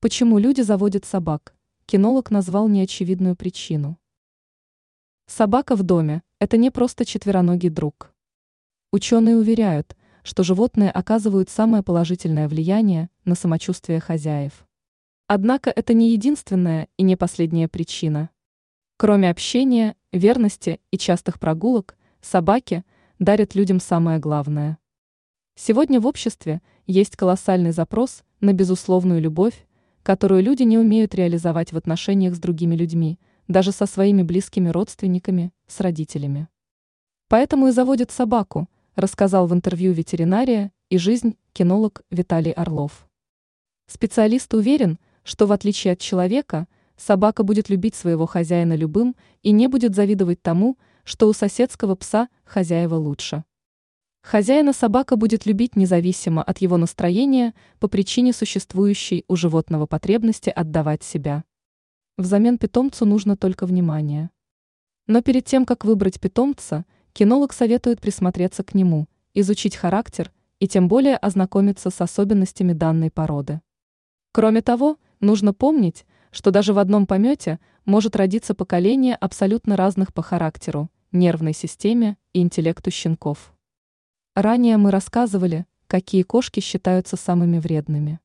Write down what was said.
Почему люди заводят собак? Кинолог назвал неочевидную причину. Собака в доме – это не просто четвероногий друг. Ученые уверяют, что животные оказывают самое положительное влияние на самочувствие хозяев. Однако это не единственная и не последняя причина. Кроме общения, верности и частых прогулок, собаки дарят людям самое главное. Сегодня в обществе есть колоссальный запрос на безусловную любовь, которую люди не умеют реализовать в отношениях с другими людьми, даже со своими близкими родственниками, с родителями. Поэтому и заводят собаку, рассказал в интервью ветеринария и жизнь кинолог Виталий Орлов. Специалист уверен, что в отличие от человека, собака будет любить своего хозяина любым и не будет завидовать тому, что у соседского пса хозяева лучше. Хозяина собака будет любить независимо от его настроения по причине существующей у животного потребности отдавать себя. Взамен питомцу нужно только внимание. Но перед тем, как выбрать питомца, кинолог советует присмотреться к нему, изучить характер и тем более ознакомиться с особенностями данной породы. Кроме того, нужно помнить, что даже в одном помете может родиться поколение абсолютно разных по характеру, нервной системе и интеллекту щенков. Ранее мы рассказывали, какие кошки считаются самыми вредными.